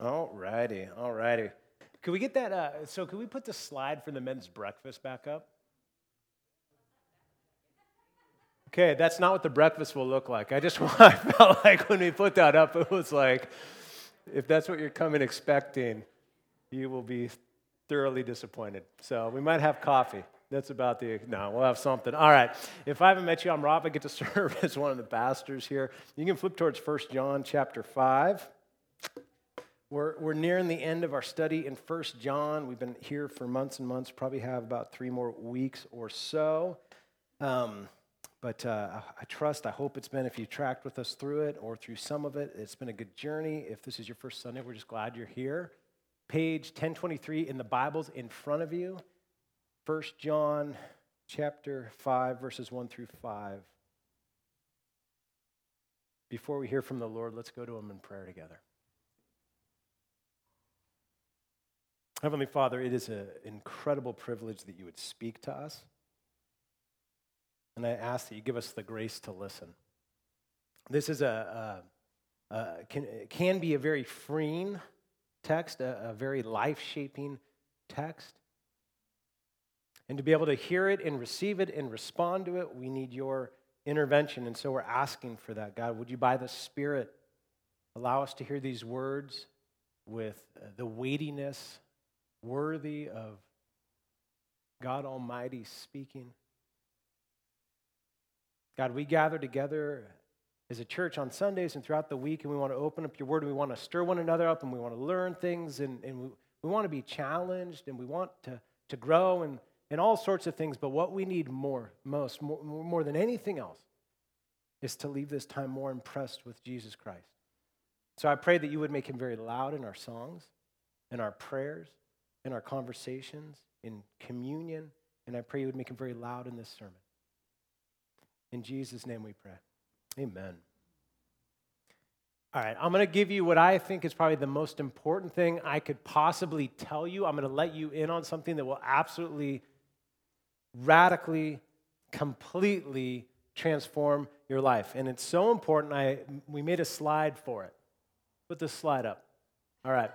All righty, all righty. Could we get that? Uh, so, could we put the slide for the men's breakfast back up? Okay, that's not what the breakfast will look like. I just I felt like when we put that up, it was like, if that's what you're coming expecting, you will be thoroughly disappointed. So we might have coffee. That's about the, no, we'll have something. All right. If I haven't met you, I'm Rob. I get to serve as one of the pastors here. You can flip towards 1 John chapter 5. We're, we're nearing the end of our study in 1 John. We've been here for months and months, probably have about three more weeks or so. Um, but uh, I trust, I hope it's been, if you tracked with us through it or through some of it, it's been a good journey. If this is your first Sunday, we're just glad you're here. Page 1023 in the Bibles in front of you. 1 John chapter 5, verses 1 through 5. Before we hear from the Lord, let's go to him in prayer together. Heavenly Father, it is an incredible privilege that you would speak to us. And I ask that you give us the grace to listen. This is a, a, a can, can be a very freeing text, a, a very life shaping text. And to be able to hear it and receive it and respond to it, we need your intervention. And so we're asking for that. God, would you, by the Spirit, allow us to hear these words with the weightiness worthy of God Almighty speaking? God, we gather together as a church on Sundays and throughout the week, and we want to open up your word, and we want to stir one another up, and we want to learn things, and, and we, we want to be challenged, and we want to, to grow, and, and all sorts of things. But what we need more, most, more, more than anything else, is to leave this time more impressed with Jesus Christ. So I pray that you would make him very loud in our songs, in our prayers, in our conversations, in communion, and I pray you would make him very loud in this sermon. In Jesus' name we pray. Amen. All right, I'm going to give you what I think is probably the most important thing I could possibly tell you. I'm going to let you in on something that will absolutely, radically, completely transform your life. And it's so important, I, we made a slide for it. Put this slide up. All right.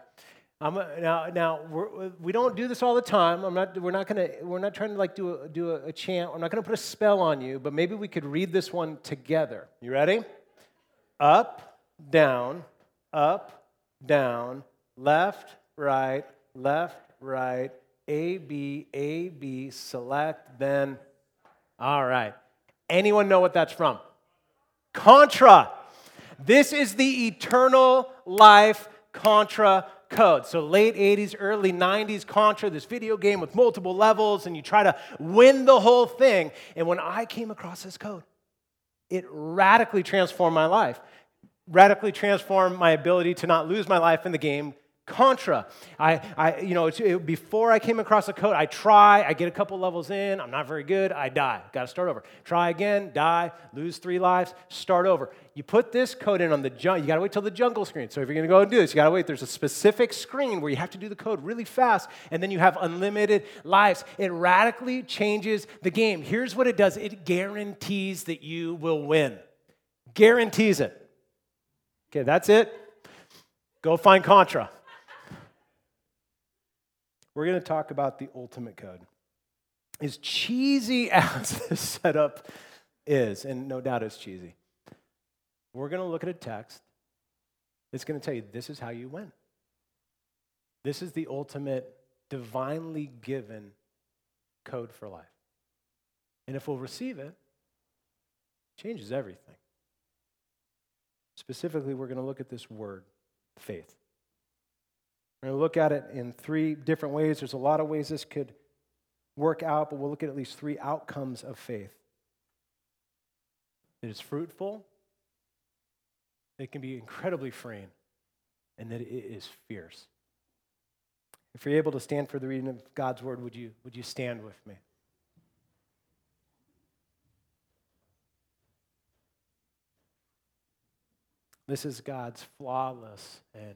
I'm, now, now we're, we do not do this all the time. I'm not, we're not gonna, we're not trying to like do a, do a, a chant. I'm not gonna put a spell on you, but maybe we could read this one together. You ready? Up, down, up, down, left, right, left, right, A, B, A, B, select, then. All right. Anyone know what that's from? Contra. This is the eternal life contra code. So, late 80s, early 90s Contra, this video game with multiple levels, and you try to win the whole thing. And when I came across this code, it radically transformed my life, radically transformed my ability to not lose my life in the game Contra. I, I you know, it, before I came across a code, I try, I get a couple levels in, I'm not very good, I die. Got to start over. Try again, die, lose three lives, start over. You put this code in on the jungle, you got to wait till the jungle screen. So if you're going to go and do this, you got to wait. There's a specific screen where you have to do the code really fast, and then you have unlimited lives. It radically changes the game. Here's what it does it guarantees that you will win. Guarantees it. Okay, that's it. Go find Contra we're going to talk about the ultimate code. As cheesy as this setup is, and no doubt it's cheesy, we're going to look at a text that's going to tell you this is how you win. This is the ultimate divinely given code for life. And if we'll receive it, it changes everything. Specifically, we're going to look at this word, faith. We're going to look at it in three different ways. There's a lot of ways this could work out, but we'll look at at least three outcomes of faith. It is fruitful, it can be incredibly freeing, and that it is fierce. If you're able to stand for the reading of God's word, would you, would you stand with me? This is God's flawless and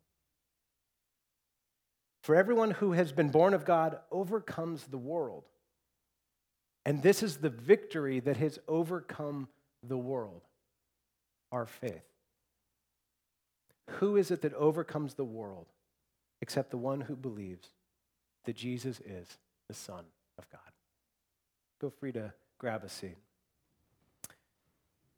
For everyone who has been born of God overcomes the world. And this is the victory that has overcome the world our faith. Who is it that overcomes the world except the one who believes that Jesus is the Son of God? Feel free to grab a seat.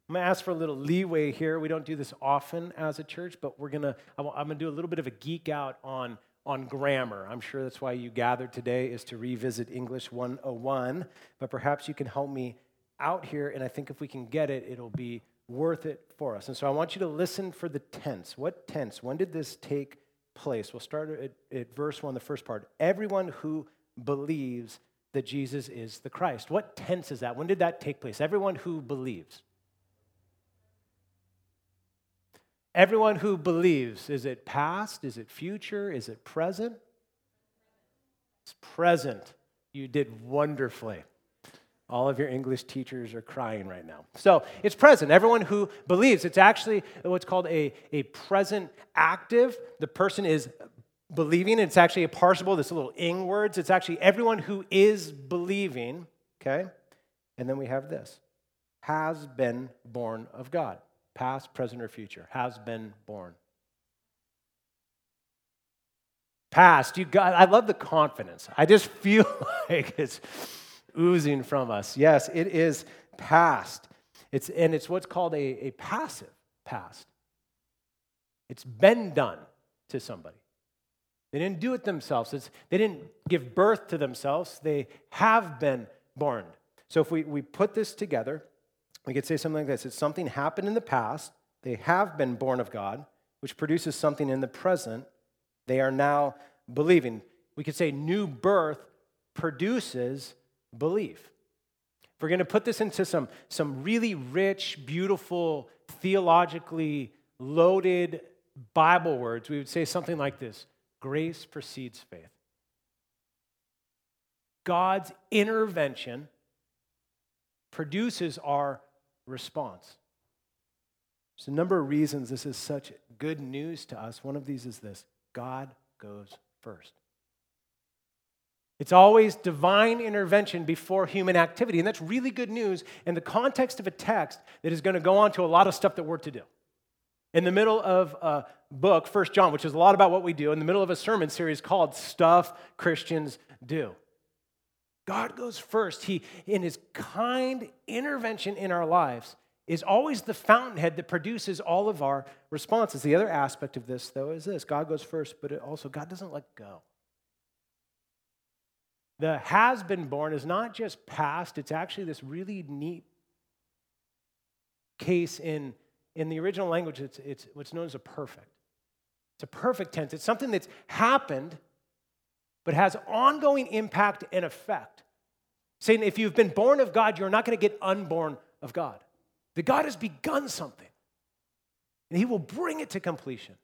I'm going to ask for a little leeway here. We don't do this often as a church, but we're going to, I'm going to do a little bit of a geek out on, on grammar. I'm sure that's why you gathered today is to revisit English 101, but perhaps you can help me out here, and I think if we can get it, it'll be worth it for us. And so I want you to listen for the tense. What tense? When did this take place? We'll start at, at verse 1, the first part. Everyone who believes that Jesus is the Christ. What tense is that? When did that take place? Everyone who believes. Everyone who believes. Is it past? Is it future? Is it present? It's present. You did wonderfully. All of your English teachers are crying right now. So it's present. Everyone who believes, it's actually what's called a, a present active. The person is believing. It's actually a participle, this little ing words. It's actually everyone who is believing, okay? And then we have this has been born of God. Past, present, or future. Has been born. Past, you got, I love the confidence. I just feel like it's oozing from us. Yes, it is past. It's, and it's what's called a, a passive past. It's been done to somebody. They didn't do it themselves. It's, they didn't give birth to themselves. They have been born. So if we, we put this together, we could say something like this It's something happened in the past. They have been born of God, which produces something in the present. They are now believing. We could say new birth produces belief. If we're going to put this into some, some really rich, beautiful, theologically loaded Bible words, we would say something like this Grace precedes faith. God's intervention produces our response. There's a number of reasons this is such good news to us. One of these is this God goes first. It's always divine intervention before human activity. And that's really good news in the context of a text that is going to go on to a lot of stuff that we're to do. In the middle of a book, First John, which is a lot about what we do, in the middle of a sermon series called Stuff Christians Do. God goes first. He, in his kind intervention in our lives, is always the fountainhead that produces all of our responses. The other aspect of this, though, is this God goes first, but also God doesn't let go. The has been born is not just past, it's actually this really neat case in, in the original language, it's, it's what's known as a perfect. It's a perfect tense. It's something that's happened, but has ongoing impact and effect. Saying if you've been born of God, you're not going to get unborn of God. That God has begun something, and He will bring it to completion.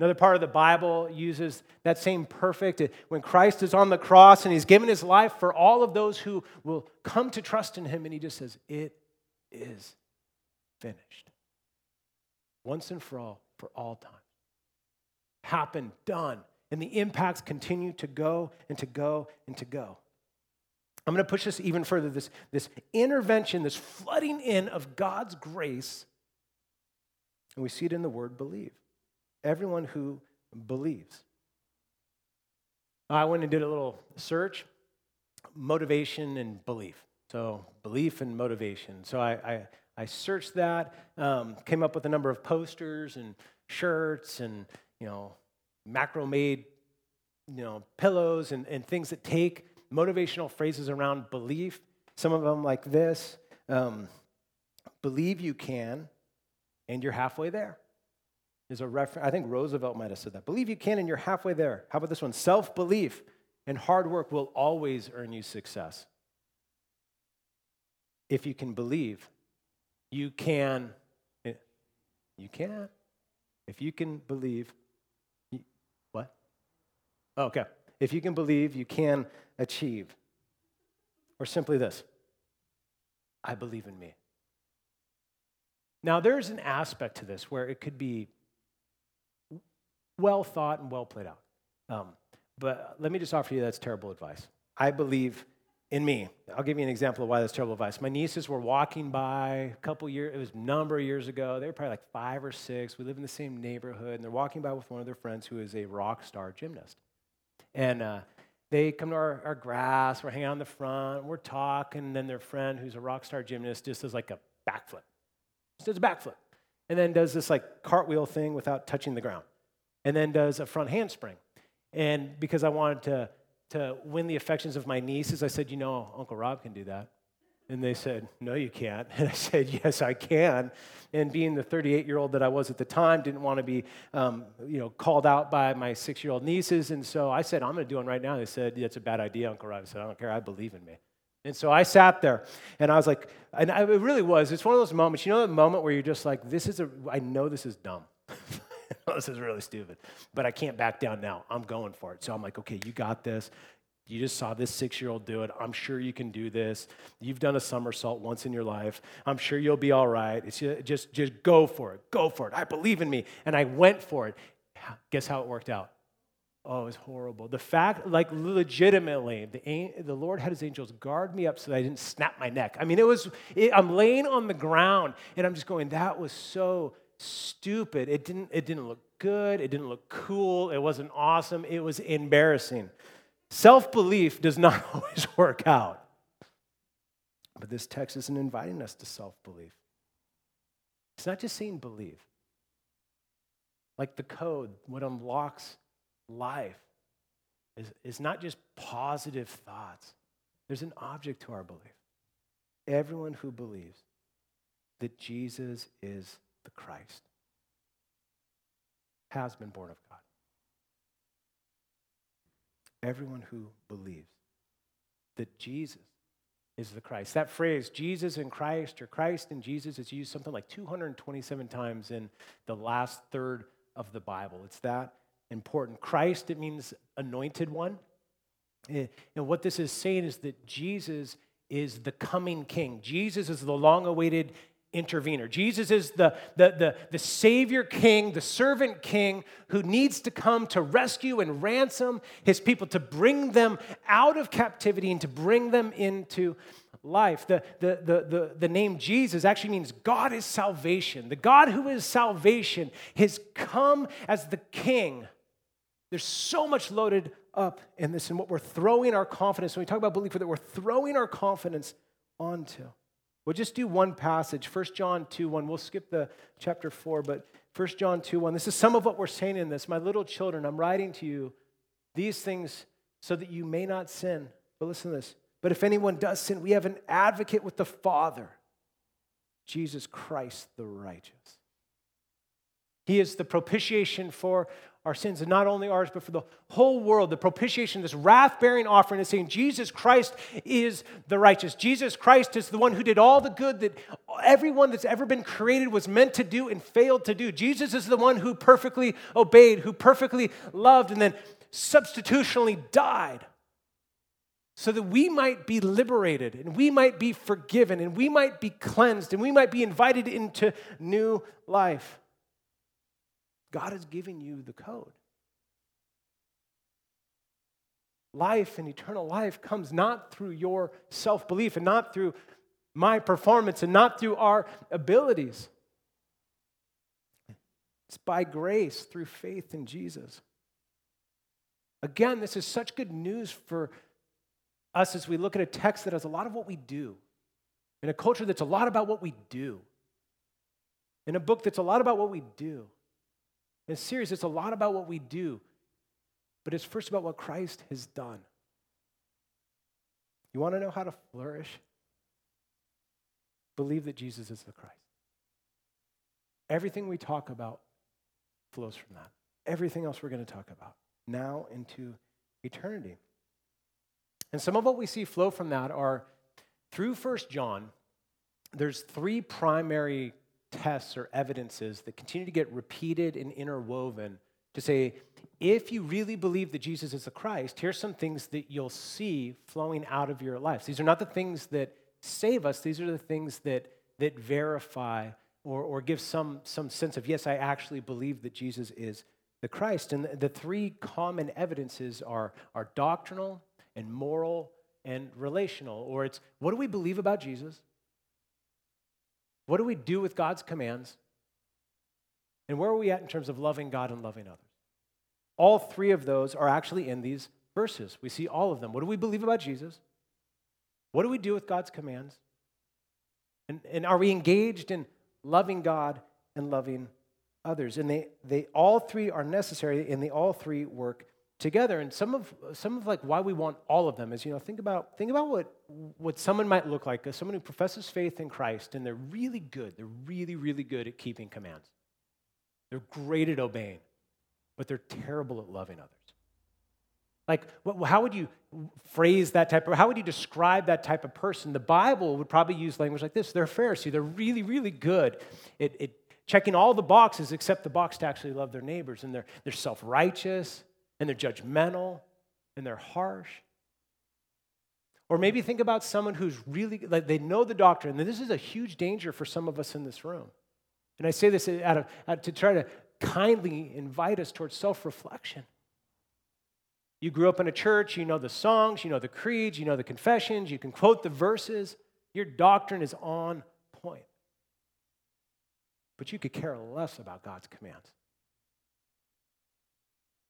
Another part of the Bible uses that same perfect uh, when Christ is on the cross and he's given his life for all of those who will come to trust in him, and he just says, It is finished. Once and for all, for all time. Happened, done. And the impacts continue to go and to go and to go. I'm going to push this even further this, this intervention, this flooding in of God's grace, and we see it in the word believe everyone who believes. I went and did a little search motivation and belief. So, belief and motivation. So, I, I, I searched that, um, came up with a number of posters and shirts and, you know, macro made, you know, pillows and, and things that take motivational phrases around belief. Some of them like this um, believe you can, and you're halfway there is a reference. I think Roosevelt might have said that. Believe you can, and you're halfway there. How about this one? Self belief and hard work will always earn you success. If you can believe, you can. You can. If you can believe, okay. If you can believe, you can achieve. Or simply this I believe in me. Now, there's an aspect to this where it could be well thought and well played out. Um, but let me just offer you that's terrible advice. I believe in me. I'll give you an example of why that's terrible advice. My nieces were walking by a couple years, it was a number of years ago. They were probably like five or six. We live in the same neighborhood, and they're walking by with one of their friends who is a rock star gymnast. And uh, they come to our, our grass, we're hanging out in the front, we're talking, and then their friend, who's a rock star gymnast, just does like a backflip. Just does a backflip. And then does this like cartwheel thing without touching the ground. And then does a front handspring. And because I wanted to, to win the affections of my nieces, I said, you know, Uncle Rob can do that. And they said, No, you can't. And I said, Yes, I can. And being the 38 year old that I was at the time, didn't want to be um, you know, called out by my six year old nieces. And so I said, I'm going to do one right now. They said, That's a bad idea, Uncle Rob. I said, I don't care. I believe in me. And so I sat there and I was like, and I, it really was. It's one of those moments, you know, that moment where you're just like, This is a, I know this is dumb. this is really stupid, but I can't back down now. I'm going for it. So I'm like, okay, you got this. You just saw this six year old do it. I'm sure you can do this. You've done a somersault once in your life. I'm sure you'll be all right. It's just, just, go for it. Go for it. I believe in me. And I went for it. Guess how it worked out? Oh, it was horrible. The fact, like, legitimately, the, the Lord had his angels guard me up so that I didn't snap my neck. I mean, it was, it, I'm laying on the ground and I'm just going, that was so stupid. It didn't, it didn't look good. It didn't look cool. It wasn't awesome. It was embarrassing. Self belief does not always work out. But this text isn't inviting us to self belief. It's not just saying believe. Like the code, what unlocks life is, is not just positive thoughts, there's an object to our belief. Everyone who believes that Jesus is the Christ has been born of God everyone who believes that Jesus is the Christ. That phrase, Jesus and Christ, or Christ and Jesus, is used something like 227 times in the last third of the Bible. It's that important. Christ, it means anointed one. Eh, and what this is saying is that Jesus is the coming king. Jesus is the long awaited intervener. Jesus is the, the, the, the Savior King, the servant King who needs to come to rescue and ransom his people, to bring them out of captivity and to bring them into life. The, the, the, the, the name Jesus actually means God is salvation. The God who is salvation has come as the King. There's so much loaded up in this and what we're throwing our confidence, when we talk about belief, that we're throwing our confidence onto. We'll just do one passage, 1 John 2 1. We'll skip the chapter 4, but 1 John 2 1. This is some of what we're saying in this. My little children, I'm writing to you these things so that you may not sin. But listen to this. But if anyone does sin, we have an advocate with the Father, Jesus Christ the righteous. He is the propitiation for our sins, and not only ours, but for the whole world. The propitiation, this wrath bearing offering, is saying Jesus Christ is the righteous. Jesus Christ is the one who did all the good that everyone that's ever been created was meant to do and failed to do. Jesus is the one who perfectly obeyed, who perfectly loved, and then substitutionally died so that we might be liberated and we might be forgiven and we might be cleansed and we might be invited into new life. God is giving you the code. Life and eternal life comes not through your self belief and not through my performance and not through our abilities. It's by grace through faith in Jesus. Again, this is such good news for us as we look at a text that has a lot of what we do, in a culture that's a lot about what we do, in a book that's a lot about what we do. In series, it's a lot about what we do, but it's first about what Christ has done. You want to know how to flourish? Believe that Jesus is the Christ. Everything we talk about flows from that. Everything else we're going to talk about now into eternity. And some of what we see flow from that are through First John, there's three primary tests or evidences that continue to get repeated and interwoven to say if you really believe that Jesus is the Christ, here's some things that you'll see flowing out of your lives. These are not the things that save us, these are the things that, that verify or, or give some, some sense of, yes, I actually believe that Jesus is the Christ. And the, the three common evidences are, are doctrinal and moral and relational. Or it's what do we believe about Jesus? What do we do with God's commands? And where are we at in terms of loving God and loving others? All three of those are actually in these verses. We see all of them. What do we believe about Jesus? What do we do with God's commands? And, and are we engaged in loving God and loving others? And they, they all three are necessary and they all three work together. And some of some of like why we want all of them is, you know, think about think about what what someone might look like, as someone who professes faith in Christ and they're really good. They're really, really good at keeping commands. They're great at obeying, but they're terrible at loving others. Like, how would you phrase that type of, how would you describe that type of person? The Bible would probably use language like this. They're a Pharisee. They're really, really good at, at checking all the boxes except the box to actually love their neighbors. And they're, they're self righteous, and they're judgmental, and they're harsh. Or maybe think about someone who's really, like, they know the doctrine. And this is a huge danger for some of us in this room. And I say this out of, out to try to kindly invite us towards self reflection. You grew up in a church, you know the songs, you know the creeds, you know the confessions, you can quote the verses. Your doctrine is on point. But you could care less about God's commands.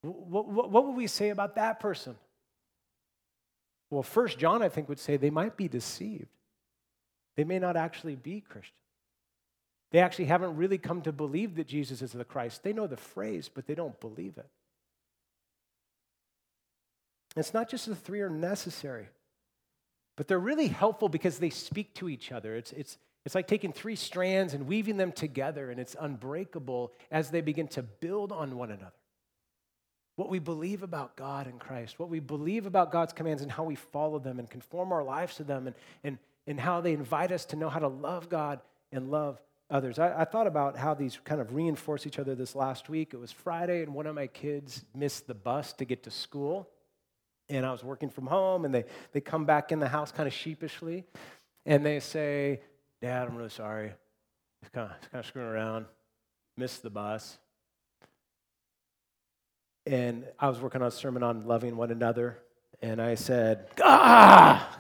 What, what, what would we say about that person? Well, first John, I think, would say they might be deceived. They may not actually be Christian. They actually haven't really come to believe that Jesus is the Christ. They know the phrase, but they don't believe it. It's not just the three are necessary, but they're really helpful because they speak to each other. It's, it's, it's like taking three strands and weaving them together, and it's unbreakable as they begin to build on one another. What we believe about God and Christ, what we believe about God's commands and how we follow them and conform our lives to them, and, and, and how they invite us to know how to love God and love others. I, I, thought about how these kind of reinforce each other this last week. It was Friday, and one of my kids missed the bus to get to school and I was working from home, and they, they come back in the house kind of sheepishly, and they say, Dad, I'm really sorry. It's kind of, kind of screwing around, missed the bus. And I was working on a sermon on loving one another, and I said, Ah,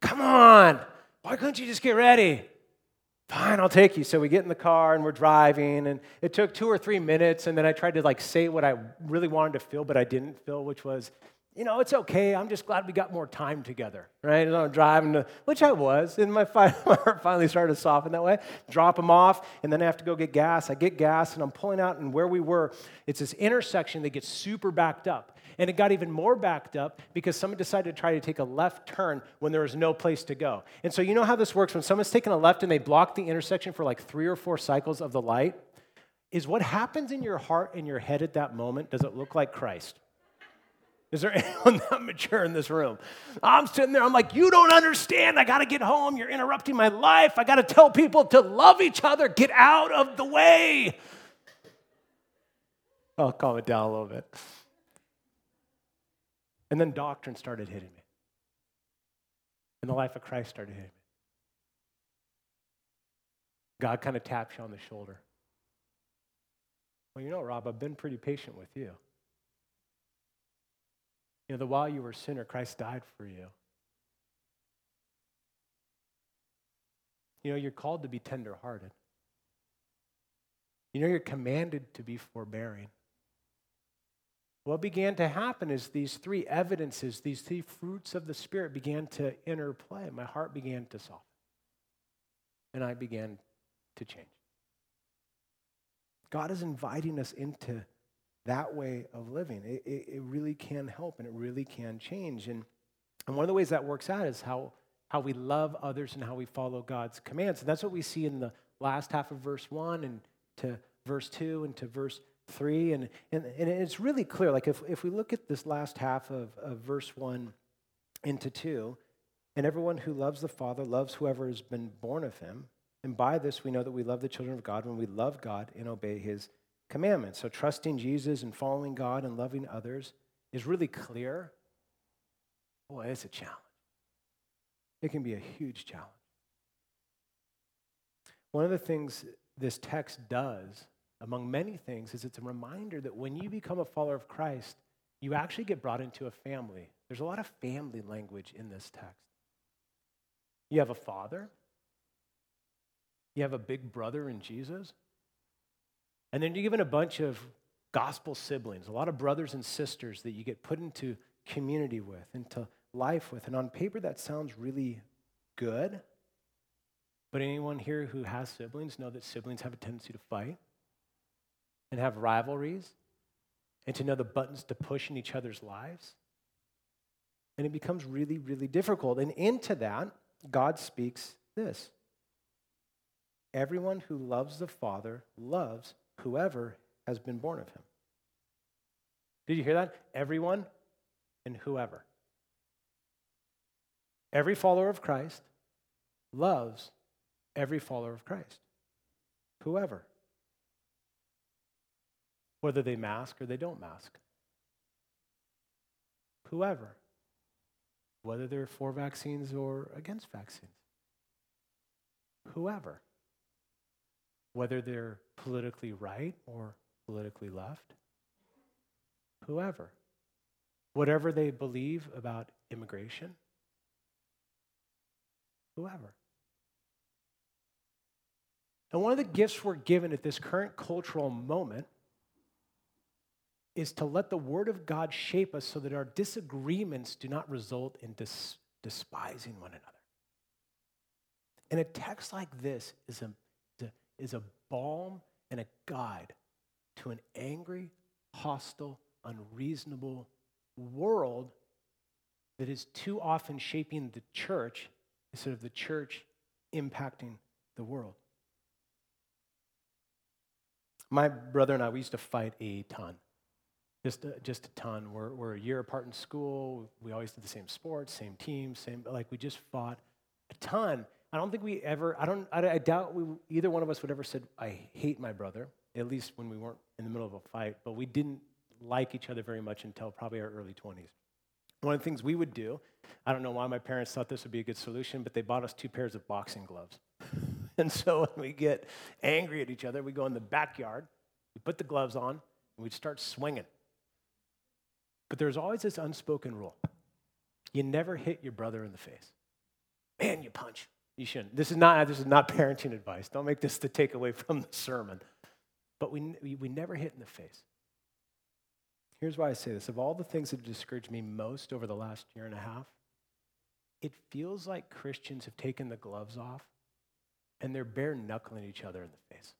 come on. Why couldn't you just get ready? Fine, I'll take you. So we get in the car and we're driving, and it took two or three minutes, and then I tried to like say what I really wanted to feel, but I didn't feel, which was, you know, it's okay. I'm just glad we got more time together, right? And I'm driving, to, which I was, and my, heart finally started to soften that way. Drop them off, and then I have to go get gas. I get gas, and I'm pulling out, and where we were, it's this intersection that gets super backed up. And it got even more backed up because someone decided to try to take a left turn when there was no place to go. And so, you know how this works when someone's taking a left and they block the intersection for like three or four cycles of the light? Is what happens in your heart and your head at that moment, does it look like Christ? Is there anyone that mature in this room? I'm sitting there, I'm like, you don't understand. I got to get home. You're interrupting my life. I got to tell people to love each other. Get out of the way. I'll calm it down a little bit. And then doctrine started hitting me. And the life of Christ started hitting me. God kind of taps you on the shoulder. Well, you know, Rob, I've been pretty patient with you. You know, that while you were a sinner, Christ died for you. You know, you're called to be tenderhearted. You know, you're commanded to be forbearing. What began to happen is these three evidences, these three fruits of the Spirit began to interplay. My heart began to soften. And I began to change. God is inviting us into that way of living. It, it, it, really can help and it really can change. And, and one of the ways that works out is how, how we love others and how we follow God's commands. And that's what we see in the last half of verse 1 and to verse 2 and to verse 3. And, and, and it's really clear. Like if, if we look at this last half of, of verse 1 into 2, and everyone who loves the Father loves whoever has been born of him. And by this we know that we love the children of God when we love God and obey his commandments. So, trusting Jesus and following God and loving others is really clear. Boy, it's a challenge. It can be a huge challenge. One of the things this text does, among many things, is it's a reminder that when you become a follower of Christ, you actually get brought into a family. There's a lot of family language in this text. You have a father, you have a big brother in Jesus, and then you're given a bunch of gospel siblings, a lot of brothers and sisters that you get put into community with, into life with. And on paper, that sounds really good. But anyone here who has siblings know that siblings have a tendency to fight and have rivalries and to know the buttons to push in each other's lives. And it becomes really, really difficult. And into that, God speaks this Everyone who loves the Father loves whoever has been born of him. Did you hear that? Everyone and whoever. Every follower of Christ loves every follower of Christ. Whoever. Whether they mask or they don't mask. Whoever. Whether they're for vaccines or against vaccines. Whoever. Whether they're politically right or politically left. Whoever. Whatever they believe about immigration. Whoever. And one of the gifts we're given at this current cultural moment is to let the Word of God shape us so that our disagreements do not result in dis- despising one another. And a text like this is a, is a balm and a guide to an angry, hostile, unreasonable world that is too often shaping the church instead of the church impacting the world. My brother and I, we used to fight a ton. Just a, just a ton. We're, we're a year apart in school. We always did the same sports, same teams, same, like we just fought a ton. I don't think we ever, I don't, I, I doubt we, either one of us would ever said, I hate my brother, at least when we weren't in the middle of a fight, but we didn't like each other very much until probably our early 20s. One of the things we would do, I don't know why my parents thought this would be a good solution, but they bought us two pairs of boxing gloves. And so when we get angry at each other, we go in the backyard, we put the gloves on, and we'd start swinging. But there's always this unspoken rule you never hit your brother in the face. Man, you punch. You shouldn't. This is not, this is not parenting advice. Don't make this the takeaway from the sermon. But we, we never hit in the face. Here's why I say this. Of all the things that have discouraged me most over the last year and a half, it feels like Christians have taken the gloves off and they're bare knuckling each other in the face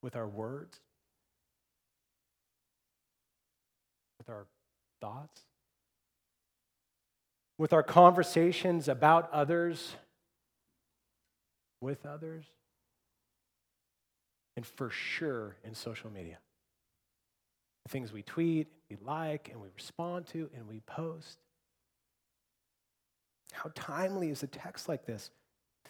with our words, with our thoughts, with our conversations about others, with others, and for sure in social media. The things we tweet, we like, and we respond to, and we post. How timely is a text like this?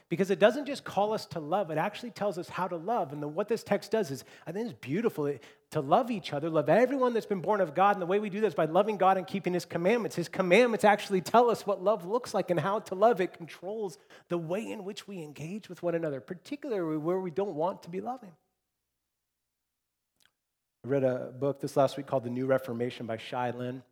Because it doesn't just call us to love, it actually tells us how to love. And the, what this text does is, I think it's beautiful it, to love each other, love everyone that's been born of God. And the way we do this by loving God and keeping His commandments. His commandments actually tell us what love looks like and how to love. It controls the way in which we engage with one another, particularly where we don't want to be loving. I read a book this last week called The New Reformation by Shai Linne.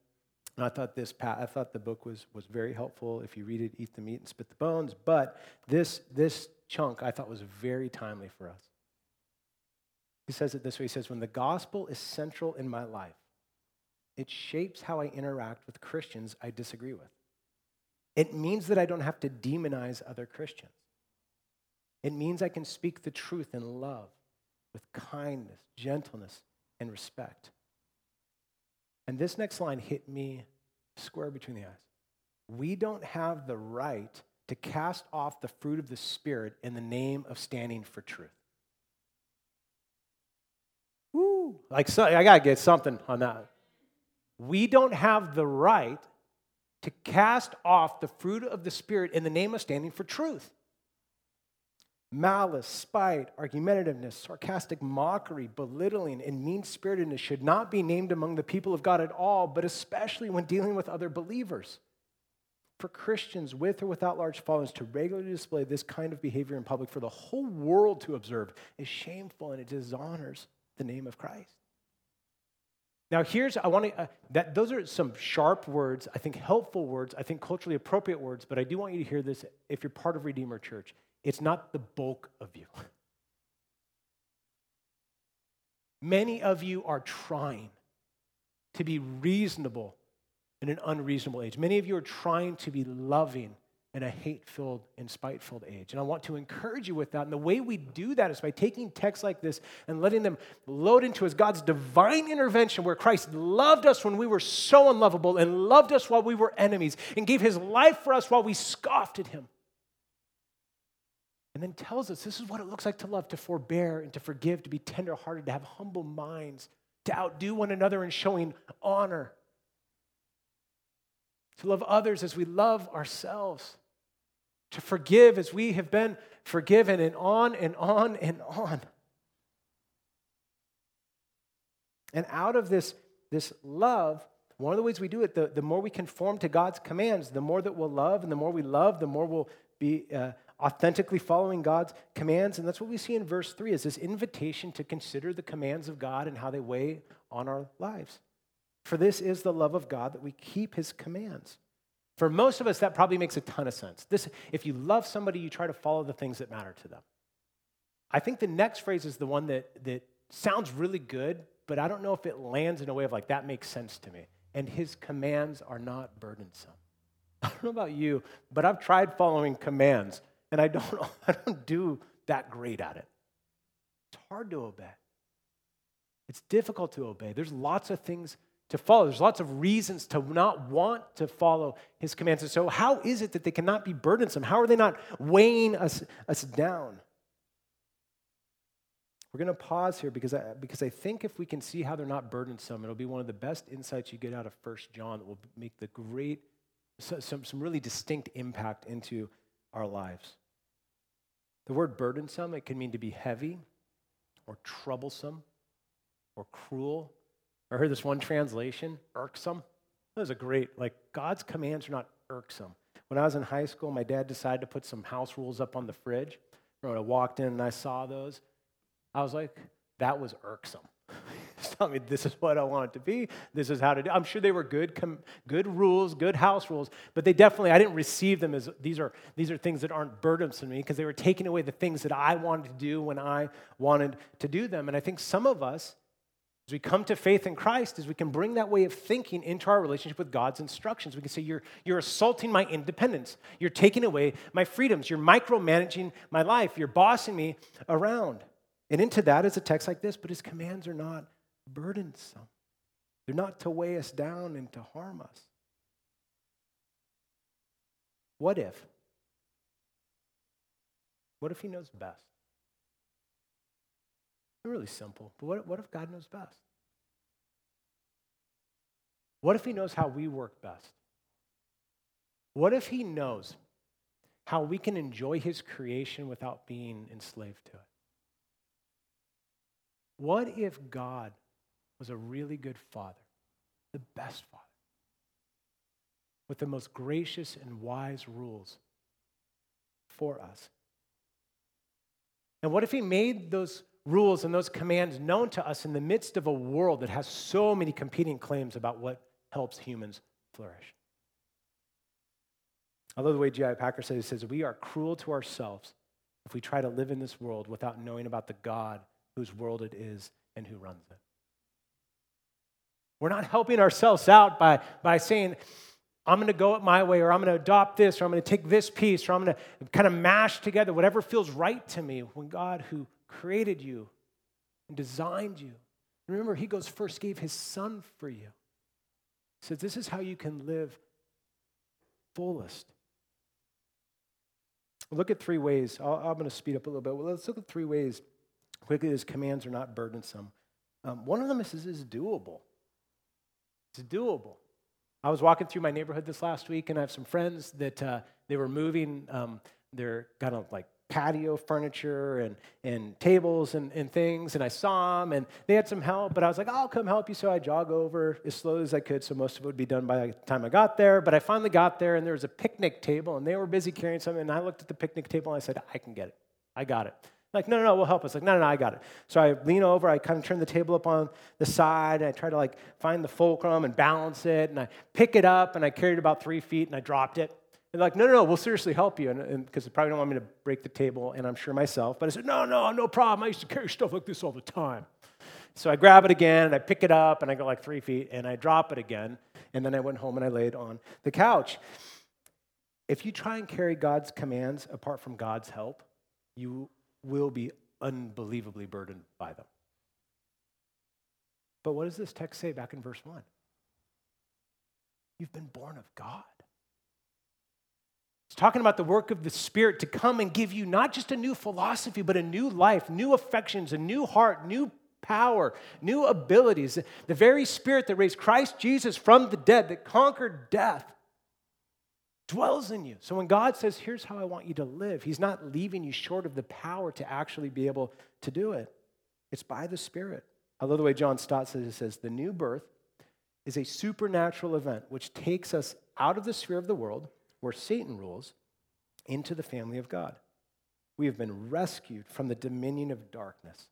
And I thought this, I thought the book was, was very helpful. If you read it, eat the meat and spit the bones. But this, this chunk I thought was very timely for us. He says it this way He says, When the gospel is central in my life, it shapes how I interact with Christians I disagree with. It means that I don't have to demonize other Christians. It means I can speak the truth in love with kindness, gentleness, and respect. And this next line hit me square between the eyes. We don't have the right to cast off the fruit of the Spirit in the name of standing for truth. Like, so, I got to get something on that. We don't have the right to cast off the fruit of the Spirit in the name of standing for truth. Malice, spite, argumentativeness, sarcastic mockery, belittling, and mean spiritedness should not be named among the people of God at all, but especially when dealing with other believers. For Christians, with or without large followings, to regularly display this kind of behavior in public for the whole world to observe is shameful and it dishonors the name of Christ. Now, here's, I want to, uh, that, those are some sharp words, I think helpful words, I think culturally appropriate words, but I do want you to hear this if you're part of Redeemer Church. It's not the bulk of you. Many of you are trying to be reasonable in an unreasonable age. Many of you are trying to be loving in a hate filled and spiteful age. And I want to encourage you with that. And the way we do that is by taking texts like this and letting them load into us God's divine intervention, where Christ loved us when we were so unlovable and loved us while we were enemies and gave his life for us while we scoffed at him. And then tells us this is what it looks like to love, to forbear and to forgive, to be tenderhearted, to have humble minds, to outdo one another in showing honor, to love others as we love ourselves to forgive as we have been forgiven, and on and on and on. And out of this, this love, one of the ways we do it, the, the more we conform to God's commands, the more that we'll love, and the more we love, the more we'll be uh, authentically following God's commands. And that's what we see in verse 3 is this invitation to consider the commands of God and how they weigh on our lives. For this is the love of God that we keep his commands. For most of us, that probably makes a ton of sense. This, if you love somebody, you try to follow the things that matter to them. I think the next phrase is the one that, that sounds really good, but I don't know if it lands in a way of like, that makes sense to me. And his commands are not burdensome. I don't know about you, but I've tried following commands, and I don't, I don't do that great at it. It's hard to obey. It's difficult to obey. There's lots of things to follow. There's lots of reasons to not want to follow his commands. And so, how is it that they cannot be burdensome? How are they not weighing us, us down? We're going to pause here because I, because I think if we can see how they're not burdensome, it'll be one of the best insights you get out of First John that will make the great, some, some really distinct impact into our lives. The word burdensome, it can mean to be heavy or troublesome or cruel I heard this one translation, irksome. That was a great, like, God's commands are not irksome. When I was in high school, my dad decided to put some house rules up on the fridge. When I walked in and I saw those, I was like, that was irksome. Tell me this is what I want it to be. This is how to do. I'm sure they were good, com- good rules, good house rules, but they definitely I didn't receive them as these are these are things that aren't burdensome to me because they were taking away the things that I wanted to do when I wanted to do them. And I think some of us as we come to faith in Christ, is we can bring that way of thinking into our relationship with God's instructions. We can say, You're, you're assaulting my independence. You're taking away my freedoms. You're micromanaging my life. You're bossing me around. And into that is a text like this, but his commands are not burdensome. They're not to weigh us down and to harm us. What if? What if he knows best? Really simple. But what, what if God knows best? What if He knows how we work best? What if He knows how we can enjoy His creation without being enslaved to it? What if God was a really good father, the best father, with the most gracious and wise rules for us? And what if He made those rules and those commands known to us in the midst of a world that has so many competing claims about what helps humans flourish. I love the way J.I. Packer says, he says, We are cruel to ourselves if we try to live in this world without knowing about the God whose world it is and who runs it. We're not helping ourselves out by, by saying, I'm going to go it my way, or I'm going to adopt this, or I'm going to take this piece, or I'm going to kind of mash together whatever feels right to me when God, who created you and designed you. Remember, he goes first, gave his son for you. He says, This is how you can live fullest. Look at three ways. i am going to speed up a little bit. Well, let's look at three ways quickly his commands are not burdensome. Um, one of them is, is doable. It's doable. I was walking through my neighborhood this last week, and I have some friends that uh, they were moving. Um, they're kind of like patio furniture and, and tables and, and things, and I saw them, and they had some help, but I was like, I'll come help you. So I jog over as slowly as I could, so most of it would be done by the time I got there. But I finally got there, and there was a picnic table, and they were busy carrying something, and I looked at the picnic table, and I said, I can get it. I got it. Like, no, no, no, we'll help us. Like, no, no, no, I got it. So I lean over, I kind of turn the table up on the side, and I try to like find the fulcrum and balance it, and I pick it up, and I carried it about three feet, and I dropped it. And like, no, no, no, we'll seriously help you, and because they probably don't want me to break the table, and I'm sure myself. But I said, no, no, no problem. I used to carry stuff like this all the time. So I grab it again, and I pick it up, and I go like three feet, and I drop it again, and then I went home and I laid on the couch. If you try and carry God's commands apart from God's help, you will be unbelievably burdened by them. But what does this text say back in verse 1? You've been born of God. It's talking about the work of the Spirit to come and give you not just a new philosophy, but a new life, new affections, a new heart, new power, new abilities. The very Spirit that raised Christ Jesus from the dead, that conquered death, dwells in you. So when God says, Here's how I want you to live, He's not leaving you short of the power to actually be able to do it. It's by the Spirit. I love the way John Stott says it says, The new birth is a supernatural event which takes us out of the sphere of the world where Satan rules into the family of God. We have been rescued from the dominion of darkness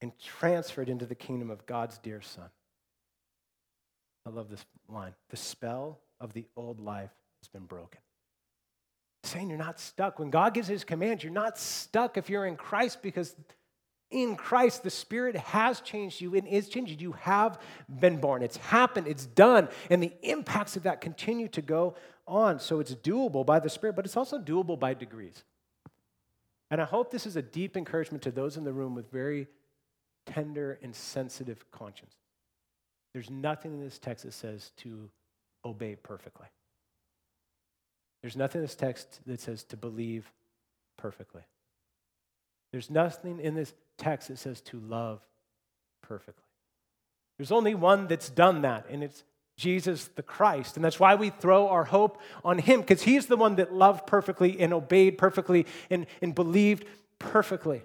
and transferred into the kingdom of God's dear Son. I love this line. The spell of the old life has been broken. Saying you're not stuck. When God gives his commands, you're not stuck if you're in Christ because in Christ, the Spirit has changed you and is changing. You have been born. It's happened. It's done. And the impacts of that continue to go on. So it's doable by the Spirit, but it's also doable by degrees. And I hope this is a deep encouragement to those in the room with very tender and sensitive conscience. There's nothing in this text that says to obey perfectly. There's nothing in this text that says to believe perfectly. There's nothing in this text that says to love perfectly. There's only one that's done that, and it's Jesus the Christ. And that's why we throw our hope on him, because he's the one that loved perfectly and obeyed perfectly and, and believed perfectly.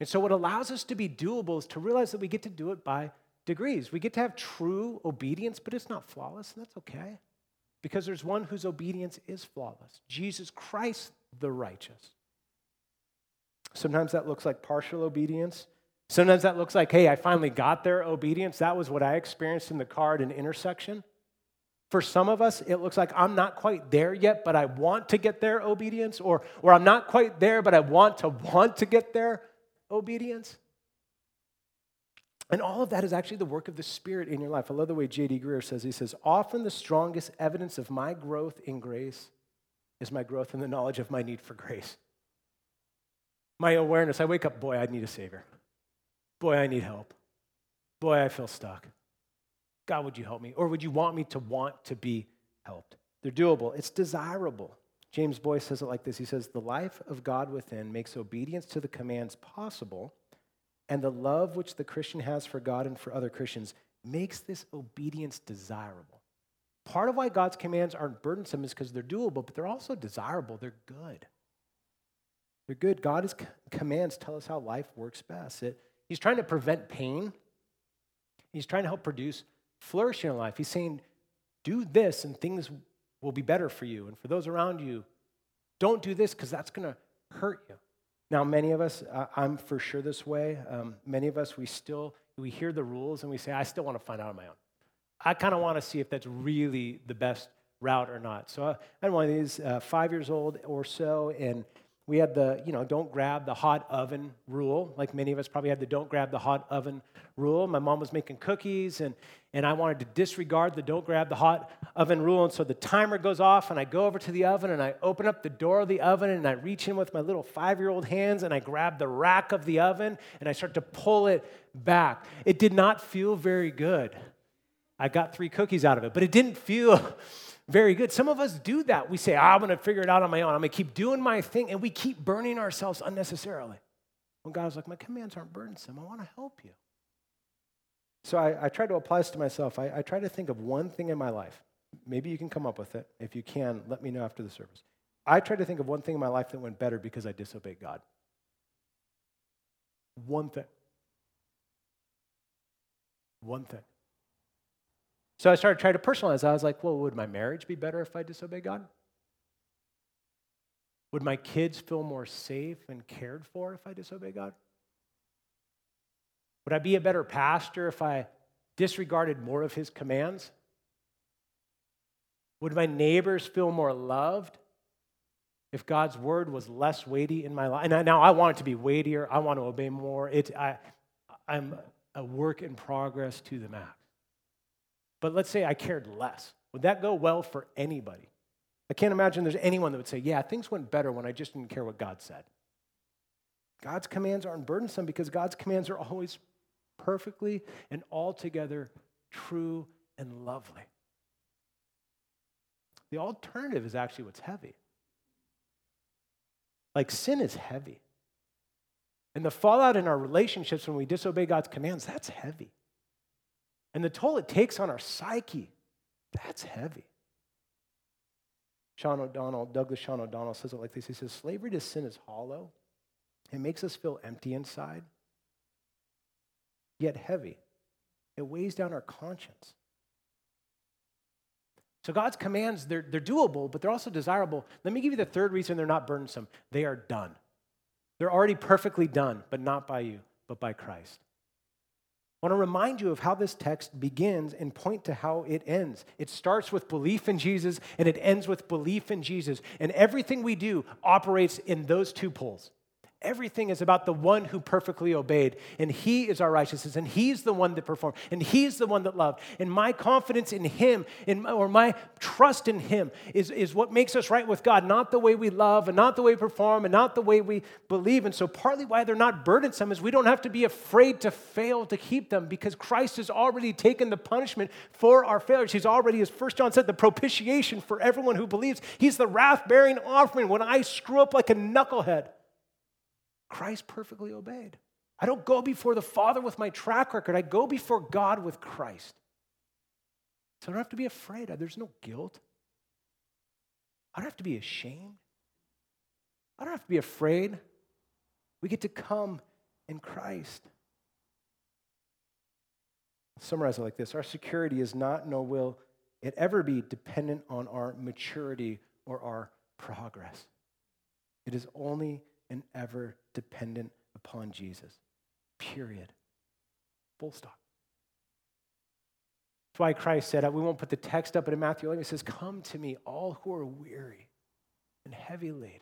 And so, what allows us to be doable is to realize that we get to do it by degrees. We get to have true obedience, but it's not flawless, and that's okay. Because there's one whose obedience is flawless Jesus Christ the righteous. Sometimes that looks like partial obedience. Sometimes that looks like, hey, I finally got their obedience. That was what I experienced in the car at an intersection. For some of us, it looks like I'm not quite there yet, but I want to get their obedience, or, or I'm not quite there, but I want to want to get their obedience. And all of that is actually the work of the Spirit in your life. I love the way J.D. Greear says, he says, often the strongest evidence of my growth in grace is my growth in the knowledge of my need for grace. My awareness, I wake up, boy, I need a Savior. Boy, I need help. Boy, I feel stuck. God, would you help me? Or would you want me to want to be helped? They're doable, it's desirable. James Boice says it like this He says, The life of God within makes obedience to the commands possible and the love which the Christian has for God and for other Christians makes this obedience desirable. Part of why God's commands aren't burdensome is because they're doable, but they're also desirable. They're good. They're good. God's commands tell us how life works best. It, he's trying to prevent pain, He's trying to help produce flourishing in life. He's saying, do this and things will be better for you and for those around you. Don't do this because that's going to hurt you. Now, many of us, uh, I'm for sure this way. Um, many of us, we still we hear the rules and we say, I still want to find out on my own. I kind of want to see if that's really the best route or not. So uh, I had one of these, uh, five years old or so, and we had the, you know, don't grab the hot oven rule. Like many of us probably had the don't grab the hot oven rule. My mom was making cookies, and, and I wanted to disregard the don't grab the hot oven rule. And so the timer goes off, and I go over to the oven, and I open up the door of the oven, and I reach in with my little five year old hands, and I grab the rack of the oven, and I start to pull it back. It did not feel very good. I got three cookies out of it, but it didn't feel very good. Some of us do that. We say, ah, I'm going to figure it out on my own. I'm going to keep doing my thing, and we keep burning ourselves unnecessarily. When God's like, my commands aren't burdensome. I want to help you. So I, I try to apply this to myself. I, I try to think of one thing in my life. Maybe you can come up with it. If you can, let me know after the service. I try to think of one thing in my life that went better because I disobeyed God. One thing. One thing. So I started trying to personalize. I was like, well, would my marriage be better if I disobeyed God? Would my kids feel more safe and cared for if I disobeyed God? Would I be a better pastor if I disregarded more of his commands? Would my neighbors feel more loved if God's word was less weighty in my life? And now I want it to be weightier. I want to obey more. It, I, I'm a work in progress to the max. But let's say I cared less. Would that go well for anybody? I can't imagine there's anyone that would say, Yeah, things went better when I just didn't care what God said. God's commands aren't burdensome because God's commands are always perfectly and altogether true and lovely. The alternative is actually what's heavy. Like sin is heavy. And the fallout in our relationships when we disobey God's commands, that's heavy. And the toll it takes on our psyche, that's heavy. Sean O'Donnell, Douglas Sean O'Donnell says it like this. He says, Slavery to sin is hollow. It makes us feel empty inside, yet heavy. It weighs down our conscience. So God's commands, they're, they're doable, but they're also desirable. Let me give you the third reason they're not burdensome. They are done. They're already perfectly done, but not by you, but by Christ. I want to remind you of how this text begins and point to how it ends. It starts with belief in Jesus and it ends with belief in Jesus. And everything we do operates in those two poles. Everything is about the one who perfectly obeyed, and he is our righteousness, and he's the one that performed, and he's the one that loved. And my confidence in him, in, or my trust in him, is, is what makes us right with God, not the way we love, and not the way we perform, and not the way we believe. And so, partly why they're not burdensome is we don't have to be afraid to fail to keep them because Christ has already taken the punishment for our failures. He's already, as First John said, the propitiation for everyone who believes. He's the wrath bearing offering when I screw up like a knucklehead. Christ perfectly obeyed. I don't go before the Father with my track record, I go before God with Christ. So I don't have to be afraid. There's no guilt. I don't have to be ashamed. I don't have to be afraid. We get to come in Christ. I'll summarize it like this Our security is not, nor will it ever be, dependent on our maturity or our progress. It is only and ever dependent upon Jesus. Period. Full stop. That's why Christ said, we won't put the text up, but in Matthew 11, he says, Come to me, all who are weary and heavy laden.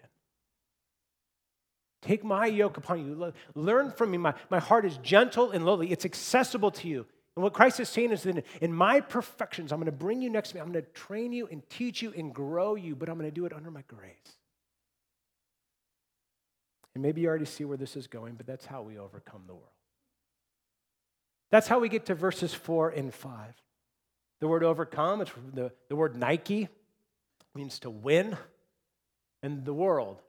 Take my yoke upon you. Learn from me. My, my heart is gentle and lowly, it's accessible to you. And what Christ is saying is that in my perfections, I'm going to bring you next to me. I'm going to train you and teach you and grow you, but I'm going to do it under my grace. And maybe you already see where this is going, but that's how we overcome the world. That's how we get to verses four and five. The word overcome, it's the, the word Nike, means to win, and the world.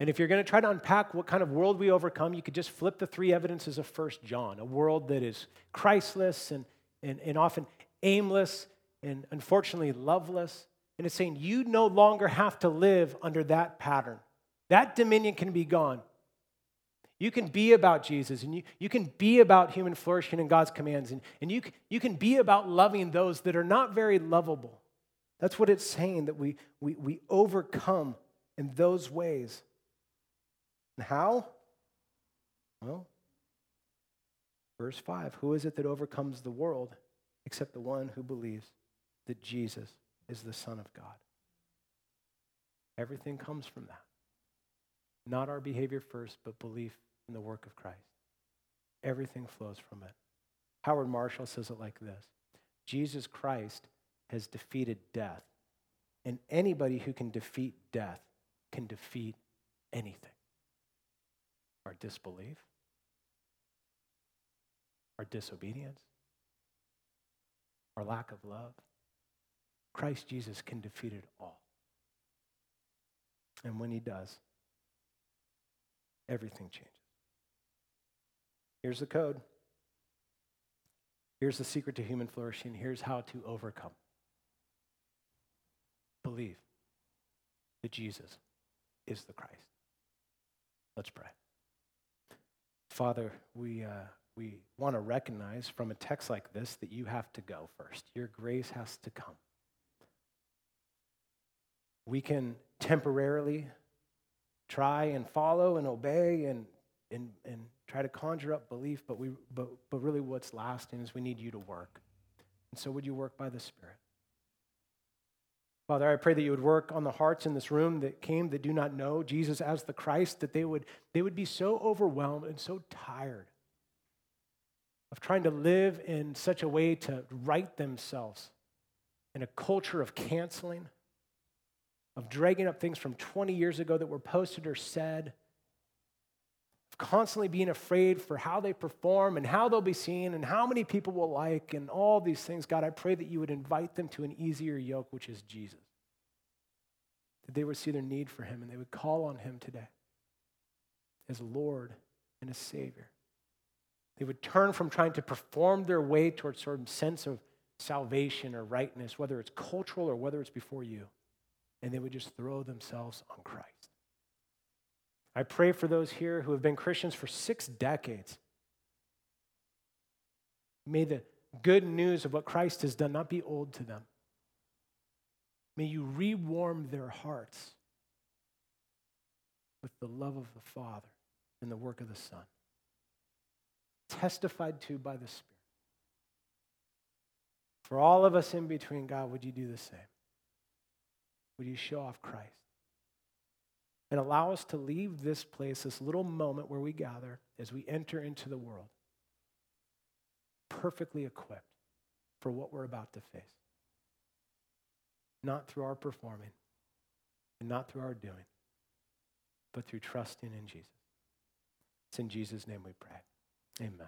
And if you're going to try to unpack what kind of world we overcome, you could just flip the three evidences of First John a world that is Christless and, and, and often aimless and unfortunately loveless. And it's saying you no longer have to live under that pattern. That dominion can be gone. You can be about Jesus and you, you can be about human flourishing and God's commands, and, and you, you can be about loving those that are not very lovable. That's what it's saying that we, we, we overcome in those ways. And how? Well, verse 5 Who is it that overcomes the world except the one who believes that Jesus is the Son of God? Everything comes from that. Not our behavior first, but belief in the work of Christ. Everything flows from it. Howard Marshall says it like this Jesus Christ has defeated death, and anybody who can defeat death can defeat anything. Our disbelief, our disobedience, our lack of love. Christ Jesus can defeat it all. And when he does, everything changes. Here's the code. Here's the secret to human flourishing. Here's how to overcome. Believe. that Jesus is the Christ. Let's pray. Father, we, uh, we want to recognize from a text like this that you have to go first. Your grace has to come. We can temporarily try and follow and obey and, and, and try to conjure up belief, but, we, but, but really what's lasting is we need you to work. And so would you work by the Spirit? Father, I pray that you would work on the hearts in this room that came that do not know Jesus as the Christ, that they would, they would be so overwhelmed and so tired of trying to live in such a way to right themselves in a culture of canceling, of dragging up things from 20 years ago that were posted or said, of constantly being afraid for how they perform and how they'll be seen and how many people will like and all these things. God, I pray that you would invite them to an easier yoke, which is Jesus. That they would see their need for him and they would call on him today as Lord and as Savior. They would turn from trying to perform their way towards some sense of salvation or rightness, whether it's cultural or whether it's before you, and they would just throw themselves on Christ. I pray for those here who have been Christians for six decades. May the good news of what Christ has done not be old to them. May you rewarm their hearts with the love of the Father and the work of the Son, testified to by the Spirit. For all of us in between, God, would you do the same? Would you show off Christ? and allow us to leave this place, this little moment where we gather as we enter into the world, perfectly equipped for what we're about to face. Not through our performing and not through our doing, but through trusting in Jesus. It's in Jesus' name we pray. Amen.